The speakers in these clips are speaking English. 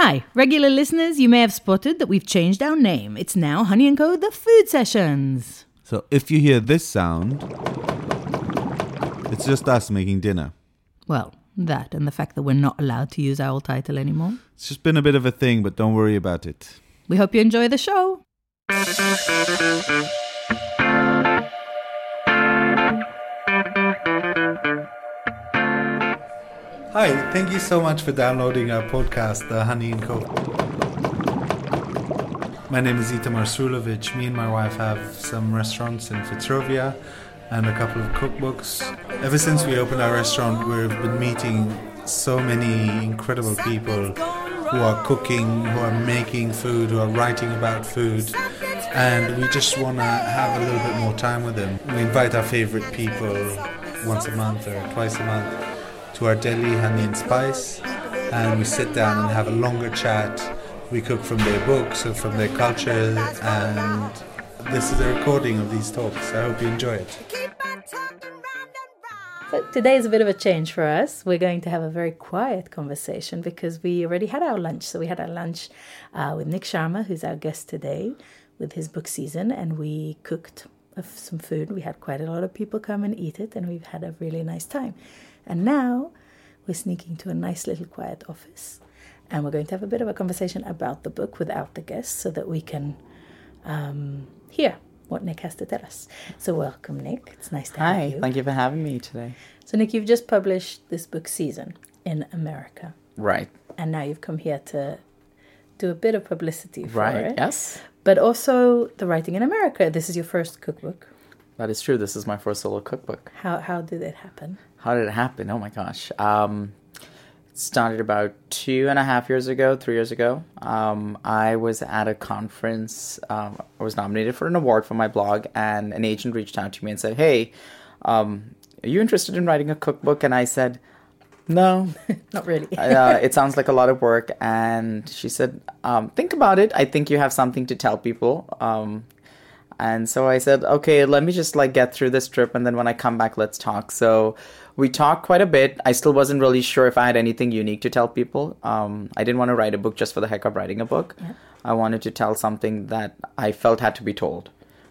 Hi, regular listeners, you may have spotted that we've changed our name. It's now Honey & Co. The Food Sessions. So if you hear this sound, it's just us making dinner. Well, that and the fact that we're not allowed to use our old title anymore. It's just been a bit of a thing, but don't worry about it. We hope you enjoy the show. Hi, thank you so much for downloading our podcast, The Honey and Co. My name is Itamar Srulovich. Me and my wife have some restaurants in Fitzrovia and a couple of cookbooks. Ever since we opened our restaurant, we've been meeting so many incredible people who are cooking, who are making food, who are writing about food. And we just want to have a little bit more time with them. We invite our favorite people once a month or twice a month to our deli, honey and spice, and we sit down and have a longer chat. We cook from their books or from their culture, and this is a recording of these talks. I hope you enjoy it. But today is a bit of a change for us. We're going to have a very quiet conversation because we already had our lunch. So we had our lunch uh, with Nik Sharma, who's our guest today, with his book season, and we cooked some food. We had quite a lot of people come and eat it, and we've had a really nice time. And now we're sneaking to a nice little quiet office, and we're going to have a bit of a conversation about the book without the guests so that we can um, hear what Nik has to tell us. So, welcome, Nik. It's nice to have you. Hi, thank you for having me today. So, Nik, you've just published this book season in America, Right, and now you've come here to do a bit of publicity for right, it. yes, But also the writing in America. This is your first cookbook. that is true. This is my first solo cookbook. How how did it happen? How did it happen? Oh my gosh. Um, it started about two and a half years ago, three years ago. Um, I was at a conference. Um, I was nominated for an award for my blog, and an agent reached out to me and said, "Hey, um, are you interested in writing a cookbook?" And I said, "No, Not really. uh, it sounds like a lot of work. And she said, um, think about it. I think you have something to tell people. Um, and so I said, okay, let me just like get through this trip. And then when I come back, let's talk. So we talked quite a bit. I still wasn't really sure if I had anything unique to tell people. Um, I didn't want to write a book just for the heck of writing a book. I wanted to tell something that I felt had to be told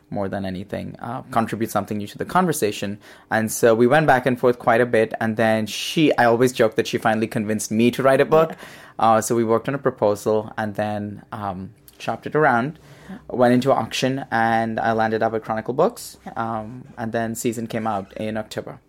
more than anything, uh, contribute something new to the conversation. And so we went back and forth quite a bit. And then she, I always joke that she finally convinced me to write a book. Uh, so we worked on a proposal and then um, shopped it around, went into auction, and I landed up at Chronicle Books. Um, and then season came out in October.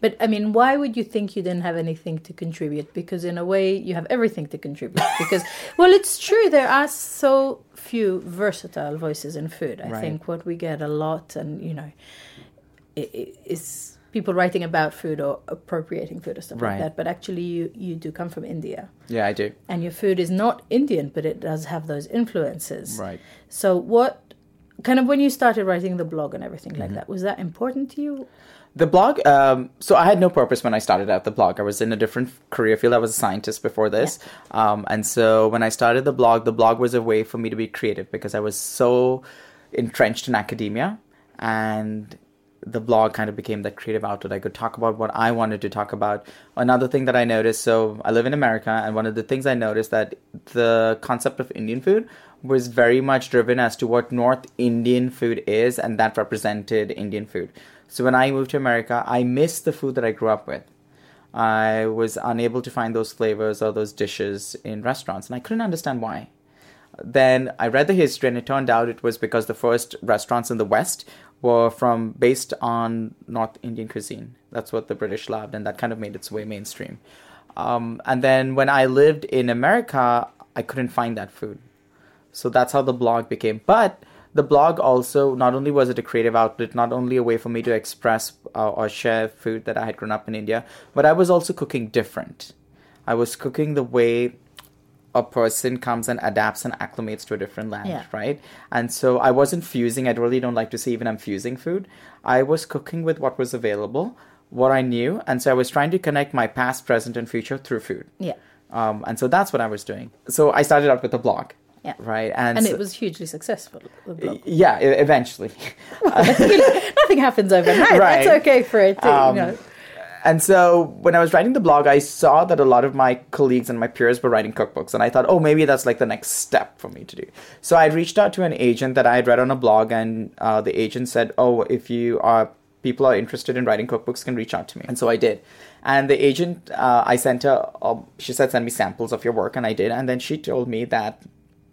But I mean, why would you think you didn't have anything to contribute? Because in a way, you have everything to contribute. Because, well, it's true there are so few versatile voices in food. I Right. think what we get a lot, and you know, i- i- is people writing about food or appropriating food or stuff like that. But actually, you you do come from India, Yeah, I do. and your food is not Indian, but it does have those influences. Right. So, what kind of when you started writing the blog and everything Mm-hmm. like that, was that important to you? The blog, um, so I had no purpose when I started out the blog. I was in a different career field. I was a scientist before this. Um, and so when I started the blog, the blog was a way for me to be creative because I was so entrenched in academia. And the blog kind of became that creative outlet. I could talk about what I wanted to talk about. Another thing that I noticed so I live in America, and one of the things I noticed that the concept of Indian food was very much driven as to what North Indian food is, and that represented Indian food. So when I moved to America, I missed the food that I grew up with. I was unable to find those flavors or those dishes in restaurants, and I couldn't understand why. Then I read the history, and it turned out it was because the first restaurants in the West were from based on North Indian cuisine. That's what the British loved, and that kind of made its way mainstream. Um, and then when I lived in America, I couldn't find that food. So that's how the blog became. But the blog also, not only was it a creative outlet, not only a way for me to express uh, or share food that I had grown up in India, but I was also cooking different. I was cooking the way a person comes and adapts and acclimates to a different land, Yeah. right? And so I wasn't fusing. I really don't like to say even I'm fusing food. I was cooking with what was available, what I knew, and so I was trying to connect my past, present, and future through food. Yeah. Um, and so that's what I was doing. So I started out with a blog, Yeah. right? And, And it was hugely successful. the blog. yeah, eventually. Nothing happens overnight. Right. That's okay for it. Um, you know. And so when I was writing the blog, I saw that a lot of my colleagues and my peers were writing cookbooks. And I thought, oh, maybe that's like the next step for me to do. So I reached out to an agent that I had read on a blog, and uh, the agent said, oh, if you are people are interested in writing cookbooks, can reach out to me. And so I did. And the agent, uh, I sent her, um, she said, send me samples of your work, and I did. And then she told me that,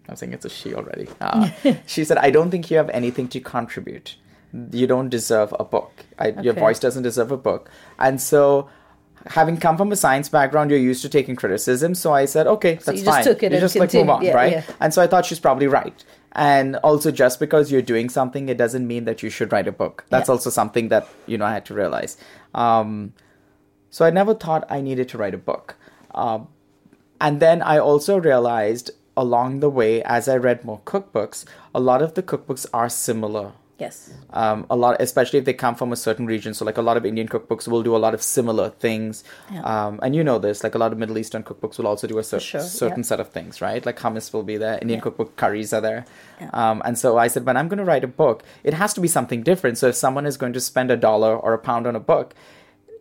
I was saying it's a she already. Uh, she said, I don't think you have anything to contribute. You don't deserve a book. I, Your voice doesn't deserve a book. And so, having come from a science background, you're used to taking criticism. So I said, okay, that's you just fine. took it you and just like move on, Yeah, right? yeah. And so I thought she's probably right. And also, just because you're doing something, it doesn't mean that you should write a book. That's Yeah. also something that you know I had to realize. Um, so I never thought I needed to write a book. Um, and then I also realized along the way, as I read more cookbooks, a lot of the cookbooks are similar Yes. um, a lot, especially if they come from a certain region. So, like a lot of Indian cookbooks will do a lot of similar things, um, and you know this. Like a lot of Middle Eastern cookbooks will also do a cer- sure, certain yeah. set of things, right? Like hummus will be there. Indian Yeah. cookbook curries are there, Yeah. um, and so I said, when I'm going to write a book, it has to be something different. So, if someone is going to spend a dollar or a pound on a book,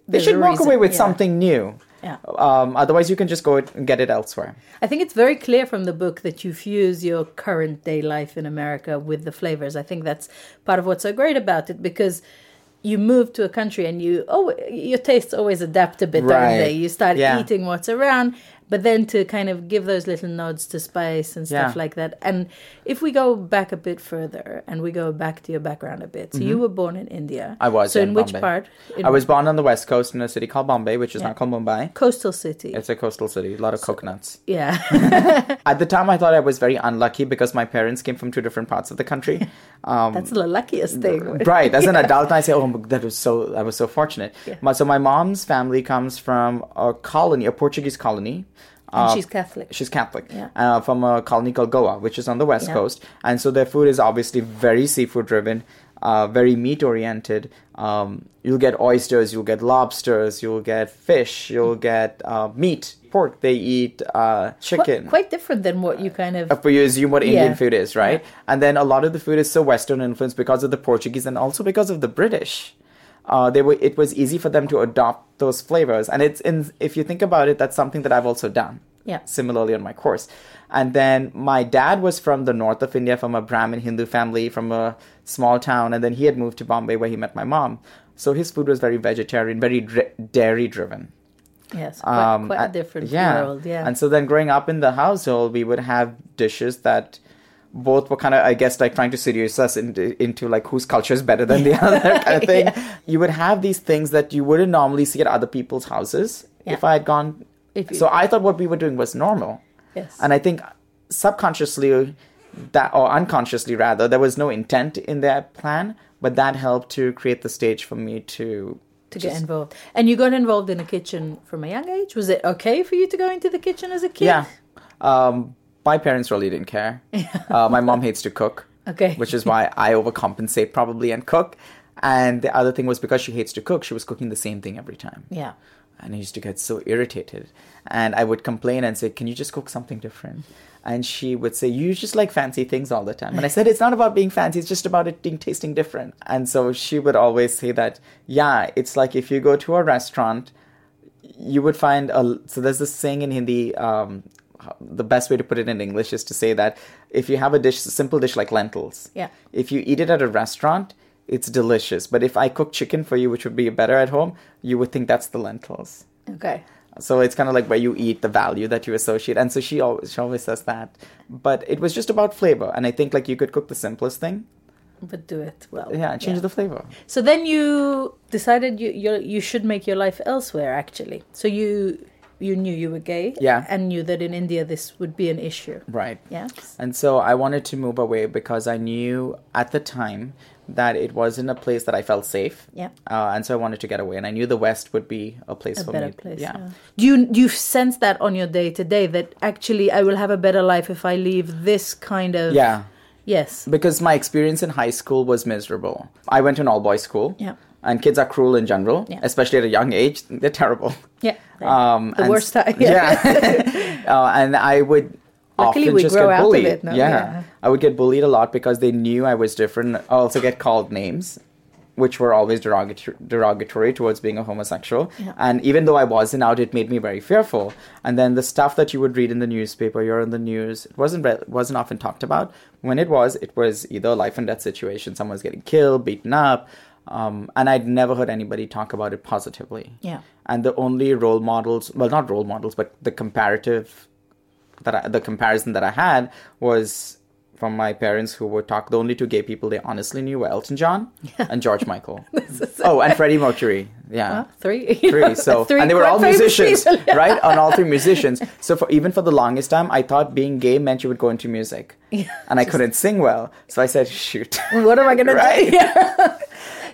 they There's should walk reason, away with yeah. something new. Yeah. Um, otherwise, you can just go and get it elsewhere. I think it's very clear from the book that you fuse your current day life in America with the flavors. I think that's part of what's so great about it because you move to a country and you oh your tastes always adapt a bit, don't Right. they? You start Yeah. eating what's around, but then to kind of give those little nods to spice and stuff Yeah. like that. And if we go back a bit further and we go back to your background a bit, so you were born in India. Mm-hmm. I was, So in, in which part? In I was born on the west coast in a city called Bombay, which is Yeah. now called Mumbai. coastal city. It's a coastal city, a lot of coconuts. yeah. At the time, I thought I was very unlucky because my parents came from two different parts of the country. Um, That's the luckiest thing. right. As an adult, I say, "Oh, that was so. I was so fortunate." Yeah. So my mom's family comes from a colony, a Portuguese colony. And Uh, she's Catholic. She's Catholic. Yeah. Uh, from a colony called Goa, which is on the west Yeah. coast, and so their food is obviously very seafood driven, uh, very meat oriented. Um, you'll get oysters, you'll get lobsters, you'll get fish, you'll get uh, meat, pork. They eat uh, chicken. Quite, quite different than what you kind of. But you assume what Indian Yeah. food is, right? Yeah. And then a lot of the food is so Western influenced because of the Portuguese and also because of the British. Uh, they were. It was easy for them to adopt those flavors, and it's in. If you think about it, that's something that I've also done. Yeah. Similarly on my course, and then my dad was from the north of India, from a Brahmin Hindu family, from a small town, and then he had moved to Bombay where he met my mom. So his food was very vegetarian, very dairy driven. Yes, quite, Um, quite a different yeah. world. Yeah. And so then growing up in the household, we would have dishes that both were kind of, I guess, like trying to seduce us into, into like whose culture is better than the other kind of thing. You would have these things that you wouldn't normally see at other people's houses Yeah. if I had gone. If you- so I thought what we were doing was normal. Yes. And I think subconsciously, that or unconsciously rather, there was no intent in their plan, but that helped to create the stage for me to to get involved. And you got involved in the kitchen from a young age. Was it okay for you to go into the kitchen as a kid? Yeah. Um, my parents really didn't care. Uh, my mom hates to cook. Okay. Which is why I overcompensate probably and cook. And the other thing was because she hates to cook, she was cooking the same thing every time. Yeah. And I used to get so irritated. And I would complain and say, Can you just cook something different? And she would say, You just like fancy things all the time. And I said, It's not about being fancy, it's just about it being tasting different. And so she would always say that, Yeah, it's like if you go to a restaurant, you would find a so there's this saying in Hindi. Um, the best way to put it in English is to say that if you have a dish, a simple dish like lentils, Yeah. if you eat it at a restaurant, it's delicious. But if I cook chicken for you, which would be better at home, you would think that's the lentils. Okay. So it's kind of like where you eat the value that you associate. And so she always she always says that. But it was just about flavor. And I think like you could cook the simplest thing. But do it well. Yeah, change the flavor. So then you decided you you should make your life elsewhere. Actually, so you you knew you were gay. Yeah. And knew that in India this would be an issue. Right. Yes. And so I wanted to move away because I knew at the time that it wasn't a place that I felt safe. Yeah. Uh, and so I wanted to get away. And I knew the West would be a place A for better me. place. Yeah. Yeah. Do you do you sense that on your day to day that actually I will have a better life if I leave this kind of Yeah. Yes. Because my experience in high school was miserable. I went to an all boys school. Yeah. And kids are cruel in general, Yeah. especially at a young age. They're terrible. Yeah. Um, the and worst time. Yeah. uh, and I would Luckily, often just get bullied. it, no? Yeah. Yeah. I would get bullied a lot because they knew I was different. I also get called names, which were always derogatory, derogatory towards being a homosexual. Yeah. And even though I wasn't out, it made me very fearful. And then the stuff that you would read in the newspaper, you're in the news, it wasn't re- wasn't often talked about. When it was, it was either a life and death situation, someone's getting killed, beaten up. Um, and I'd never heard anybody talk about it positively Yeah. and the only role models well not role models but the comparative that I, the comparison that i had was from my parents who were talk the only two gay people they honestly knew were elton john and george michael oh and freddie mercury yeah? Three. three so Three and they were all musicians people, yeah. right On all three musicians so for even for the longest time i thought being gay meant you would go into music yeah, and i couldn't sing well so i said shoot What am I Right. to do?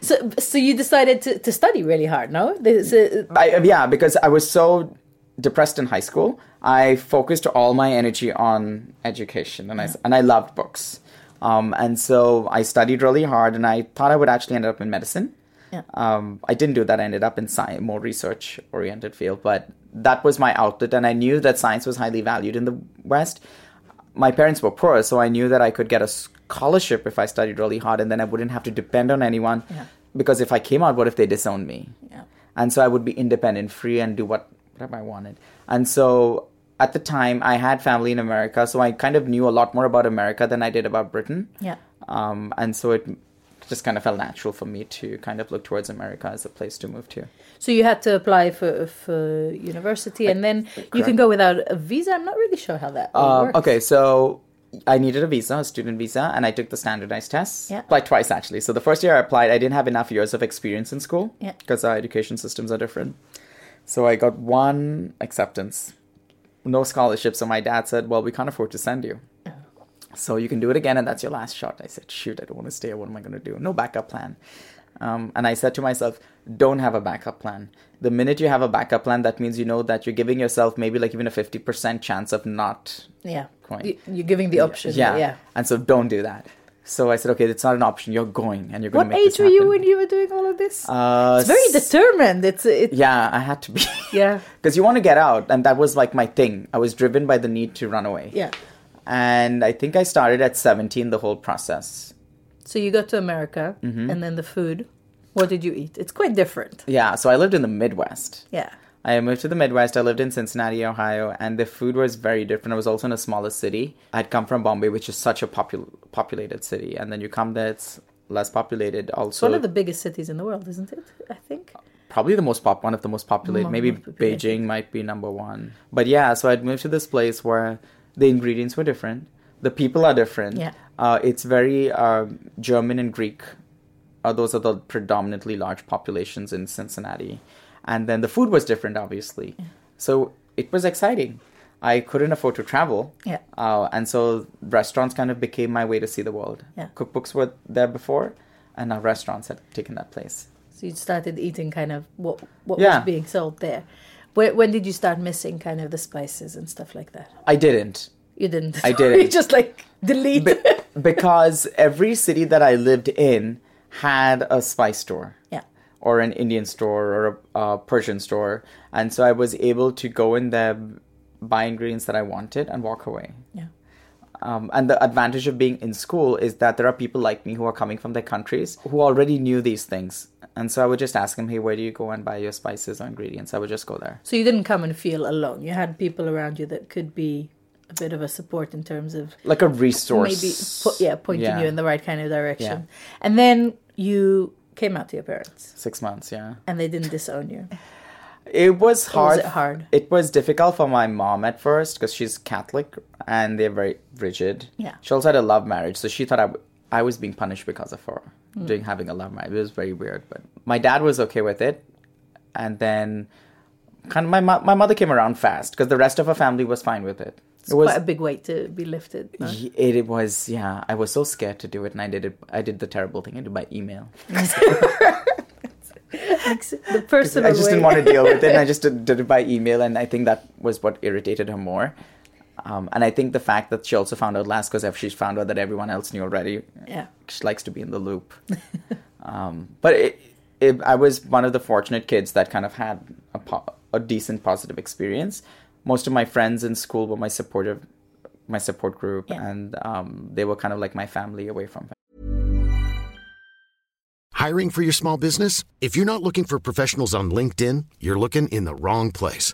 So, so you decided to, to study really hard, no? This, uh, I, yeah, because I was so depressed in high school, I focused all my energy on education, and I and I loved books. Um, and so I studied really hard, and I thought I would actually end up in medicine. Yeah. Um, I didn't do that. I ended up in science, more research oriented field, but that was my outlet, and I knew that science was highly valued in the West. My parents were poor, so I knew that I could get a scholarship if I studied really hard, and then I wouldn't have to depend on anyone. Yeah. Because if I came out, what if they disowned me? Yeah. and so I would be independent, free, and do what whatever I wanted. And so at the time, I had family in America, so I kind of knew a lot more about America than I did about Britain. Yeah. Um, and so it just kind of felt natural for me to kind of look towards America as a place to move to. So you had to apply for for university, and then you can go without a visa. I'm not really sure how that Um, works. okay, so I needed a visa, a student visa, and I took the standardized tests. Yeah. Applied twice actually. So the first year I applied, I didn't have enough years of experience in school. Yeah. Because our education systems are different. So I got one acceptance, no scholarship. So my dad said, "Well, we can't afford to send you." So you can do it again, and that's your last shot. I said, "Shoot, I don't want to stay. What am I going to do? No backup plan." Um, and I said to myself, "Don't have a backup plan. The minute you have a backup plan, that means you know that you're giving yourself maybe like even a fifty percent chance of not Yeah. You- You're giving the option. yeah. Yeah. And so don't do that. So I said, okay, it's not an option. You're going, and you're going What to make What age were you when you were doing all of this? Uh, it's very determined. It's it. Yeah, I had to be. Yeah. Because you want to get out, and that was like my thing. I was driven by the need to run away. Yeah. And I think I started at 17, the whole process. So you got to America, Mm-hmm. and then the food. What did you eat? It's quite different. Yeah, so I lived in the Midwest. Yeah. I moved to the Midwest. I lived in Cincinnati, Ohio, and the food was very different. I was also in a smaller city. I'd come from Bombay, which is such a popul- populated city, and then you come there, it's less populated. It's Also, one of the biggest cities in the world, isn't it? I think. probably the most pop, one of the most populated. Maybe. Beijing might be number one. But yeah, so I'd moved to this place where the ingredients were different, the people are different. Yeah. Uh, it's very um German and Greek. Uh, those are the predominantly large populations in Cincinnati, and then the food was different, obviously. Yeah. So it was exciting. I couldn't afford to travel. Yeah. Uh, and so restaurants kind of became my way to see the world. Yeah. Cookbooks were there before, and now restaurants had taken that place. So you started eating kind of what what Yeah. was being sold there. When, when did you start missing kind of the spices and stuff like that? I didn't. You didn't. I didn't. you just like delete. Be- because every city that I lived in had a spice store. yeah. Or an Indian store or a, a Persian store. And so I was able to go in there, buy ingredients that I wanted, and walk away. Yeah. Um, and the advantage of being in school is that there are people like me who are coming from their countries who already knew these things. And so I would just ask him, hey, where do you go and buy your spices or ingredients? I would just go there. So you didn't come and feel alone. You had people around you that could be a bit of a support in terms of Like a resource. maybe po- yeah pointing Yeah. you in the right kind of direction. And then you came out to your parents, Six months, yeah. and they didn't disown you. It was Or hard. was it hard? It was difficult for my mom at first because she's Catholic and they're very rigid. Yeah. She also had a love marriage, so she thought I, w- I was being punished because of her Hmm. doing having a love marriage. It was very weird, but my dad was okay with it, and then kind of my my mother came around fast because the rest of her family was fine with it. It's it was quite a big weight to be lifted. no? It, it was yeah. I was so scared to do it, and I did it. I did the terrible thing. I did by email. the personal I just didn't want to deal with it, and I just did, did it by email, and I think that was what irritated her more. Um, and I think the fact that she also found out last because if she found out that everyone else knew already, Yeah. she likes to be in the loop. um, but it, it, I was one of the fortunate kids that kind of had a, po- a decent positive experience. Most of my friends in school were my supportive, my support group, Yeah. and um, they were kind of like my family away from Hiring for your small business? If you're not looking for professionals on LinkedIn, you're looking in the wrong place.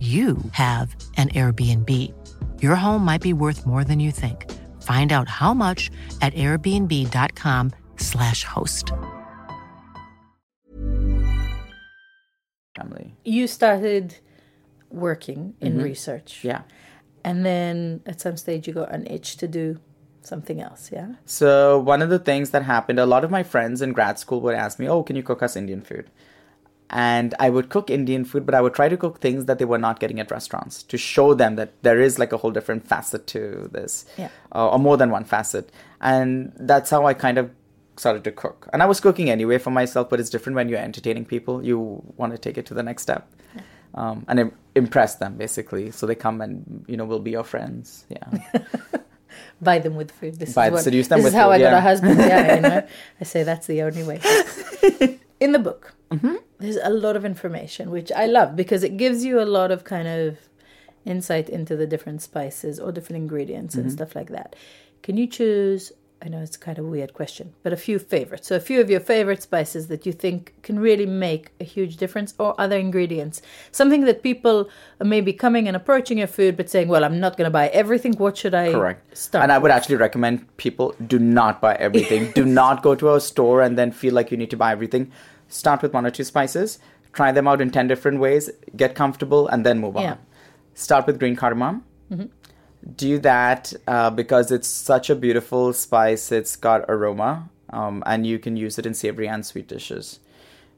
you have an Airbnb. Your home might be worth more than you think. Find out how much at airbnb.com/slash host. family. You started working in mm-hmm. research. Yeah. And then at some stage you got an itch to do something else, yeah? So one of the things that happened, a lot of my friends in grad school would ask me, "Oh, can you cook us Indian food?" And I would cook Indian food, but I would try to cook things that they were not getting at restaurants to show them that there is like a whole different facet to this, Yeah. uh, or more than one facet. And that's how I kind of started to cook. And I was cooking anyway for myself, but it's different when you're entertaining people. You want to take it to the next step. Um, and im- impress them basically, so they come and you know will be your friends. Yeah, Buy them with food. This Buy- is what, seduce them this is how food, I got a husband. Yeah, you know. I say that's the only way. In the book, Mm-hmm. there's a lot of information, which I love because it gives you a lot of kind of insight into the different spices or different ingredients and Mm-hmm. stuff like that. Can you choose? I know it's kind of a weird question, but a few favorites. So a few of your favorite spices that you think can really make a huge difference, or other ingredients, something that people are maybe coming and approaching your food, but saying, "Well, I'm not going to buy everything. What should I correct. start?" And I would with?" actually recommend people do not buy everything. do not go to a store and then feel like you need to buy everything. Start with one or two spices, try them out in 10 different ways, get comfortable, and then move Yeah. on. Start with green cardamom. Mm-hmm. Do that uh, because it's such a beautiful spice. It's got aroma, um, and you can use it in savory and sweet dishes.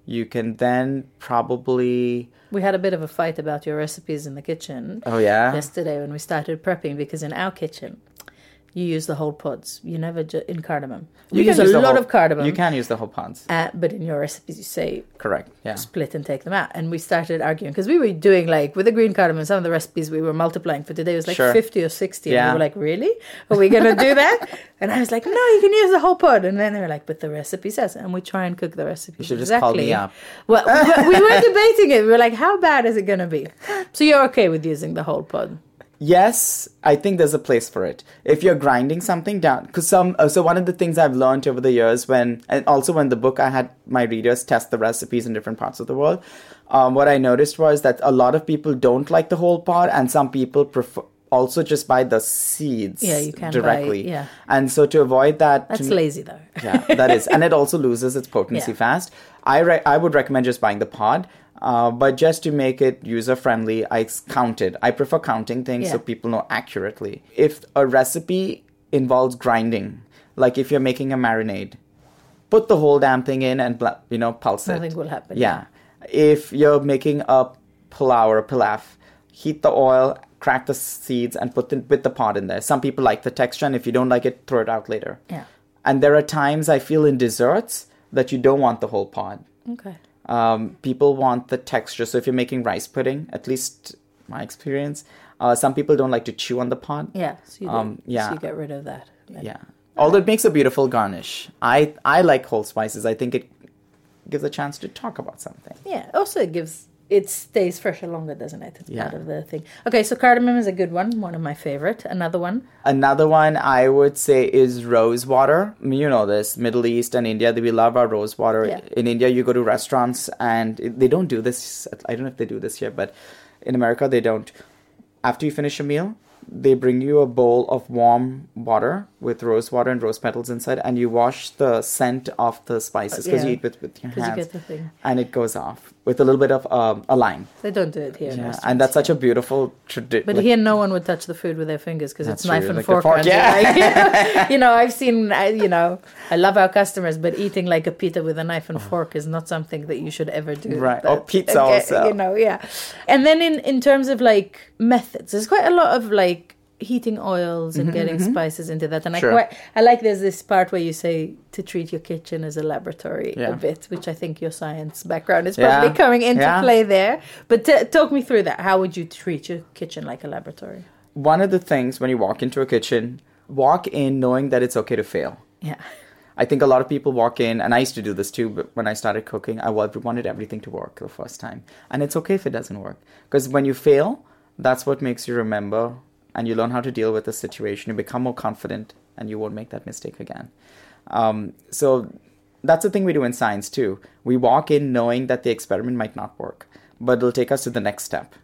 You can then probably. We had a bit of a fight about your recipes in the kitchen Oh, yeah? yesterday when we started prepping because in our kitchen You use the whole pods. You never ju- in cardamom. You You, use a lot whole- of cardamom. You can use the whole pods. Uh, but in your recipes, you say Correct. Yeah. split and take them out. And we started arguing because we were doing like with the green cardamom, some of the recipes we were multiplying for today was like Sure. 50 or 60. And Yeah. we were like, really? Are we going to do that? and I was like, no, you can use the whole pod. And then they were like, but the recipe says. And we try and cook the recipe. You should just call me up. Well, we, we were debating it. We were like, how bad is it going to be? So you're okay with using the whole pod? Yes, I think there's a place for it. If you're grinding something down, because some, uh, so one of the things I've learned over the years when, and also when the book I had my readers test the recipes in different parts of the world, um, what I noticed was that a lot of people don't like the whole pod, and some people prefer also just buy the seeds Yeah, you can buy- directly. yeah. And so to avoid that, That's me- lazy though. yeah, that is, and it also loses its potency Yeah. fast. I re- I would recommend just buying the pod, uh, but just to make it user friendly, I counted. I prefer counting things so people know accurately. If a recipe involves grinding, like if you're making a marinade, put the whole damn thing in and you know pulse it. Nothing will happen, Yeah. If you're making a pulao or a pilaf, heat the oil, crack the seeds, and put the, with the pod in there. Some people like the texture, and if you don't like it, throw it out later. Yeah. And there are times I feel in desserts that you don't want the whole pod. Okay. Um, people want the texture. So if you're making rice pudding, at least my experience, uh, some people don't like to chew on the pod. Yeah. So you, Um, do- yeah. so you get rid of that. then. Yeah. Although it makes a beautiful garnish. I I like whole spices. I think it gives a chance to talk about something. Yeah. Also, it gives it stays fresher longer, doesn't it? It's part of the thing. Okay, so cardamom is a good one. One of my favorite. Another one. Another one I would say is rose water. You know this, Middle East and India, we love our rose water. Yeah. In India, you go to restaurants and they don't do this. I don't know if they do this here, but in America, they don't. After you finish a meal, they bring you a bowl of warm water with rose water and rose petals inside, and you wash the scent of the spices because Yeah. you eat with, with your you hands, thing. and it goes off with a little bit of um, a lime. They don't do it here. Yeah, and that's such a beautiful tradition. But here, no one would touch the food with their fingers because it's knife true, and like fork. fork, yeah. like, you know, I've seen. I, you know, I love our customers, but eating like a pita with a knife and fork is not something that you should ever do. Oh. Right, or pizza okay, also. You know, yeah. And then in in terms of like methods, there's quite a lot of like heating oils and getting spices into that. And Mm-hmm, Sure. I quite I like there's this part where you say to treat your kitchen as a laboratory a bit, which I think your science background is Yeah. probably coming into Yeah. play there. But t- talk me through that. How would you treat your kitchen like a laboratory? one of the things when you walk into a kitchen, walk in knowing that it's okay to fail. Yeah. I think a lot of people walk in, and I used to do this too, but when I started cooking, I wanted everything to work the first time. And it's okay if it doesn't work. Because when you fail, that's what makes you remember and you learn how to deal with the situation. You become more confident and you won't make that mistake again. Um, so that's the thing we do in science too. We walk in knowing that the experiment might not work, but it'll take us to the next step.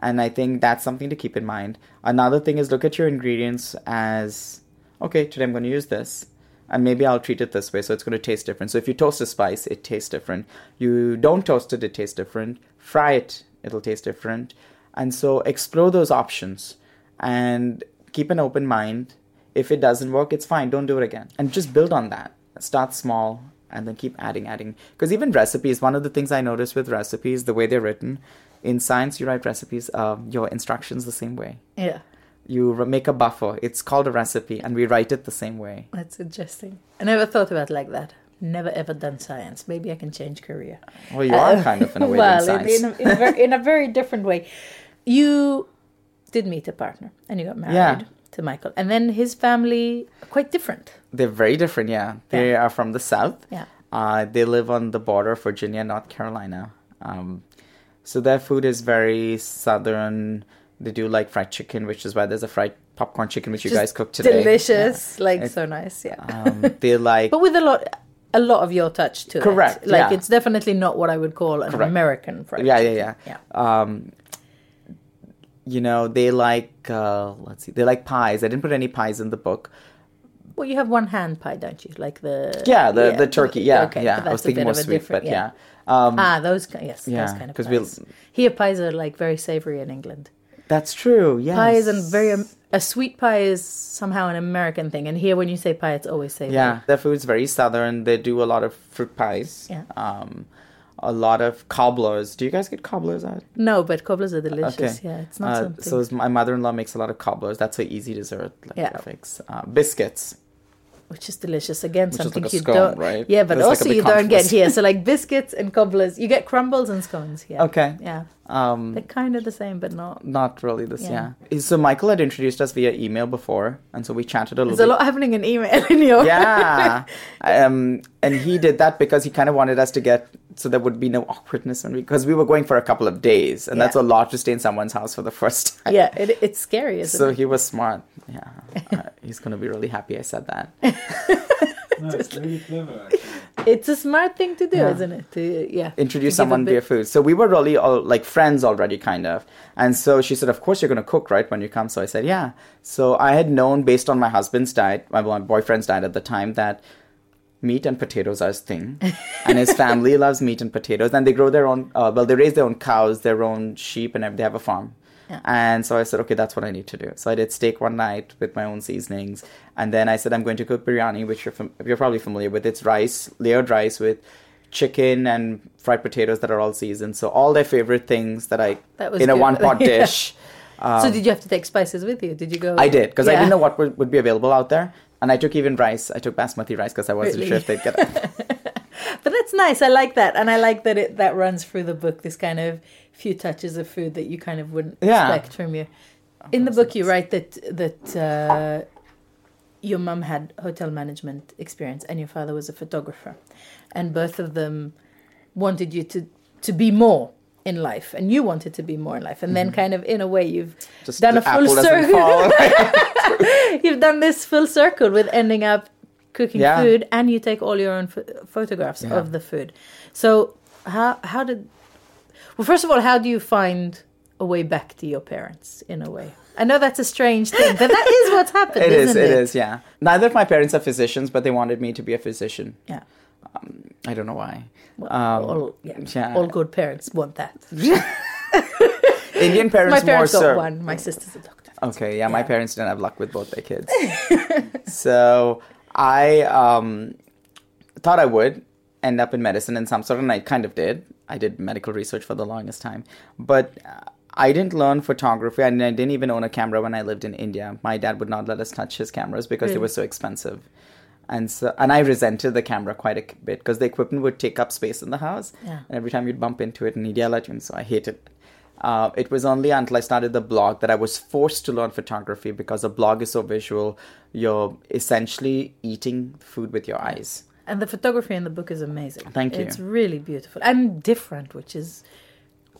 And I think that's something to keep in mind. Another thing is look at your ingredients as okay, today I'm going to use this. And maybe I'll treat it this way, so it's going to taste different. So if you toast a spice, it tastes different. You don't toast it, it tastes different. Fry it, it'll taste different. And so explore those options and keep an open mind. If it doesn't work, it's fine. Don't do it again. And just build on that. Start small and then keep adding, adding. Because even recipes, one of the things I notice with recipes, the way they're written, in science, you write recipes, uh, your instructions the same way. Yeah. You make a buffer. It's called a recipe, and we write it the same way. That's interesting. I never thought about it like that. Never ever done science. Maybe I can change career. Well, you are kind of in a way well, in, science. in, a, in, a very, in a very different way. You did meet a partner and you got married Yeah. to Michael, and then his family are quite different. They're very different, yeah. They Yeah. are from the south. Yeah. Uh, they live on the border of Virginia, North Carolina. Um, so their food is very southern. They do like fried chicken, which is why there's a fried popcorn chicken, which you guys cooked today. delicious, like It's- so nice. Yeah, Um, they like but with a lot, a lot of your touch to Correct, it. Like yeah. it's definitely not what I would call an Correct. American fried. yeah, yeah, chicken. yeah. Um, you know, they like uh, let's see, they like pies. I didn't put any pies in the book. Well, you have one hand pie, don't you? Like the Yeah, the the turkey. Yeah, okay, yeah. I was thinking more sweet, different- but yeah. Um, ah, those yes, yeah, those kind of 'cause we'll- pies. Here, pies are like very savory in England. that's true. Yeah, Pie is a very um, a sweet pie is somehow an American thing, and here when you say pie, it's always savory. Yeah, their food's very southern. They do a lot of fruit pies. Yeah. Um, a lot of cobblers. Do you guys get cobblers out? No, but cobblers are delicious. Okay. Yeah, it's not Uh, something. so my mother-in-law makes a lot of cobblers. That's an easy dessert. Like Yeah. fix. Uh, biscuits. which is delicious. Again, is something like you scone, don't. right? Yeah, but There's also big you don't get here. So like biscuits and cobblers, you get crumbles and scones here. Okay. Yeah, Um, they're kind of the same, but not. not really this. Yeah. Yeah. So Michael had introduced us via email before, and so we chatted a little There's a lot happening in email in your. yeah. um, and he did that because he kind of wanted us to get so there would be no awkwardness when we because we were going for a couple of days, and Yeah. that's a lot to stay in someone's house for the first time. Yeah, it, it's scary, isn't So it? he was smart. Yeah. Uh, he's gonna be really happy I said that. No, it's really clever. Actually. It's a smart thing to do, Yeah. isn't it? To yeah, introduce to someone bit- via food. So we were really all like friends already, kind of. And so she said, "Of course you're going to cook, right, when you come." So I said, "Yeah." So I had known, based on my husband's diet, my, my boyfriend's diet at the time, that meat and potatoes are his thing, and his family loves meat and potatoes, and they grow their own. Uh, well, they raise their own cows, their own sheep, and they have a farm. And so I said, okay, that's what I need to do. So I did steak one night with my own seasonings, and then I said I'm going to cook biryani, which you're fam- you're probably familiar with. It's rice, layered rice with chicken and fried potatoes that are all seasoned. So all their favorite things that I That was in a one pot Yeah. dish. so did you have to take spices with you? Did you go? Um, I did because I didn't know what would, would be available out there, and I took even rice. I took basmati rice because I wasn't Really? sure if they'd get it. But that's nice. I like that, and I like that it that runs through the book. This kind of few touches of food that you kind of wouldn't Yeah. expect from you. In the book, you write that that uh, your mum had hotel management experience and your father was a photographer, and both of them wanted you to to be more in life, and you wanted to be more in life, and then kind of in a way you've Mm-hmm. Just done a full circle. You've done this full circle with ending up cooking Yeah. food, and you take all your own ph- photographs Yeah. of the food. So how how did? Well, first of all, how do you find a way back to your parents in a way? I know that's a strange thing, but that is what's happened. it is. It it is. Yeah. Neither of my parents are physicians, but they wanted me to be a physician. Yeah. I don't know why. Well, Um, all, yeah. yeah. all good parents want that. Indian parents, My parents more so. one. My sister's a doctor. Okay, yeah, my parents didn't have luck with both their kids. so I um, thought I would end up in medicine in some sort, and I kind of did. I did medical research for the longest time, but uh, I didn't learn photography, and I didn't even own a camera when I lived in India. My dad would not let us touch his cameras because they were so expensive. And so, and I resented the camera quite a bit because the equipment would take up space in the house, Yeah. and every time you'd bump into it, and he'd yell at you, and so I hated it. Uh, it was only until I started the blog that I was forced to learn photography because a blog is so visual. You're essentially eating food with your eyes. And the photography in the book is amazing. Thank you. It's really beautiful and different, which is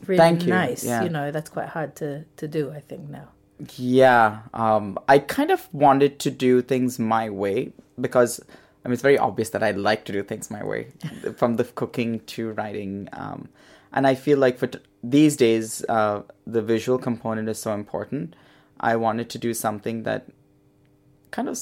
really Thank you, nice. yeah. You know, that's quite hard to, to do, I think, now. Yeah, um, I kind of wanted to do things my way because I mean it's very obvious that I like to do things my way, from the cooking to writing. Um, and I feel like for t- these days, uh, the visual component is so important. I wanted to do something that kind of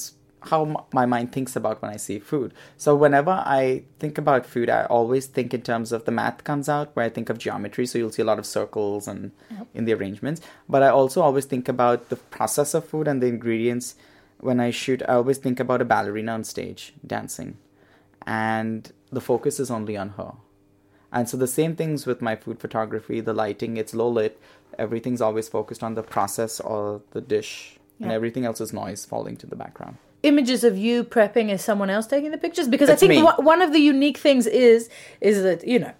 how my mind thinks about when I see food. So whenever I think about food, I always think in terms of the math comes out where I think of geometry. So you'll see a lot of circles and in the arrangements. But I also always think about the process of food and the ingredients. When I shoot, I always think about a ballerina on stage dancing, and the focus is only on her. And so the same things with my food photography, the lighting, it's low lit. Everything's always focused on the process or the dish, and everything else is noise falling to the background. images of you prepping is someone else taking the pictures because It's i think one of the unique things is is that you know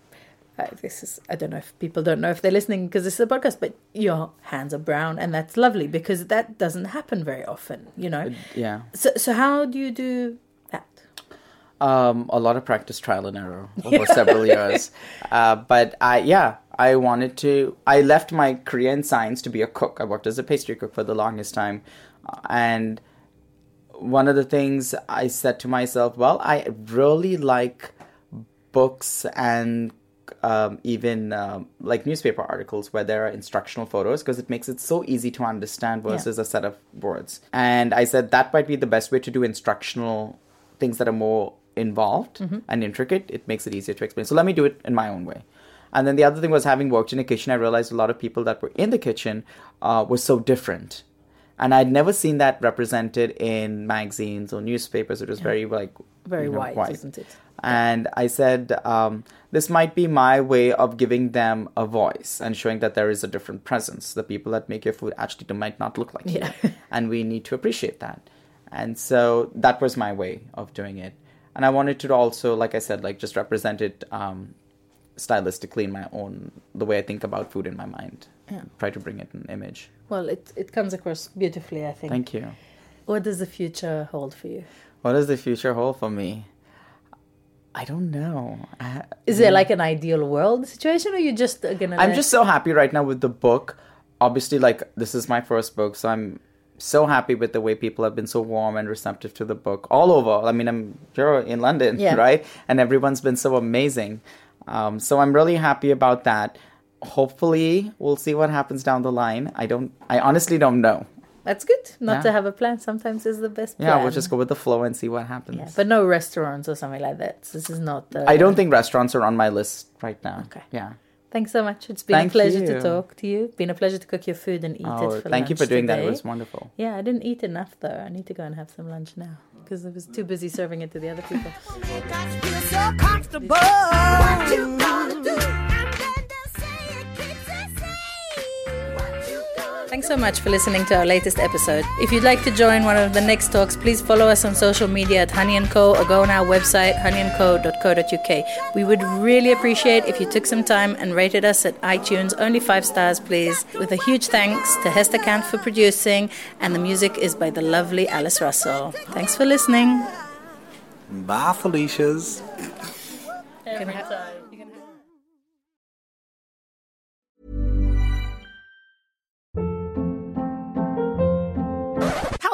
uh, this is i don't know if people don't know if they're listening because this is a podcast but your hands are brown and that's lovely because that doesn't happen very often you know Yeah. so so how do you do that Um, a lot of practice, trial and error over several years. Uh, but I, yeah, I wanted to. I left my career in science to be a cook. I worked as a pastry cook for the longest time, and one of the things I said to myself, well, I really like books and um, even um, like newspaper articles where there are instructional photos because it makes it so easy to understand versus a set of words. And I said that might be the best way to do instructional things that are more involved and intricate. It makes it easier to explain. So let me do it in my own way. And then the other thing was having worked in a kitchen, I realized a lot of people that were in the kitchen uh, were so different. and I'd never seen that represented in magazines or newspapers. It was very like Very you know, white, isn't it? And I said, um, this might be my way of giving them a voice and showing that there is a different presence. The people that make your food actually might not look like Yeah. you, and we need to appreciate that. And so that was my way of doing it. And I wanted to also, like I said, like just represent it um, stylistically in my own the way I think about food in my mind. Try to bring it in image. Well, it, it comes across beautifully, I think. Thank you. What does the future hold for you? What does the future hold for me? I don't know. I, Is it like an ideal world situation, or you just gonna? I'm let- just so happy right now with the book. Obviously, like this is my first book, so I'm so happy with the way people have been so warm and receptive to the book all over. I mean, I'm here in London, Yeah. right? And everyone's been so amazing. Um, so I'm really happy about that. Hopefully, we'll see what happens down the line. I don't. I honestly don't know. That's good. Not Yeah. to have a plan sometimes is the best. plan. Yeah, we'll just go with the flow and see what happens. Yeah, but no restaurants or something like that. This is not. The... I don't think restaurants are on my list right now. Okay. Yeah. Thanks so much. It's been Thank a pleasure you. to talk to you. Been a pleasure to cook your food and eat Oh, it for thank you for lunch doing that. It was wonderful. Yeah, I didn't eat enough though. I need to go and have some lunch now because I was too busy serving it to the other people. Thanks so much for listening to our latest episode. If you'd like to join one of the next talks, please follow us on social media at Honey & Co. or go on our website honeyandco.co.uk. We would really appreciate if you took some time and rated us at iTunes, only five stars please. With a huge thanks to Hester Kant for producing, and the music is by the lovely Alice Russell. Thanks for listening. Bye, Felicia's.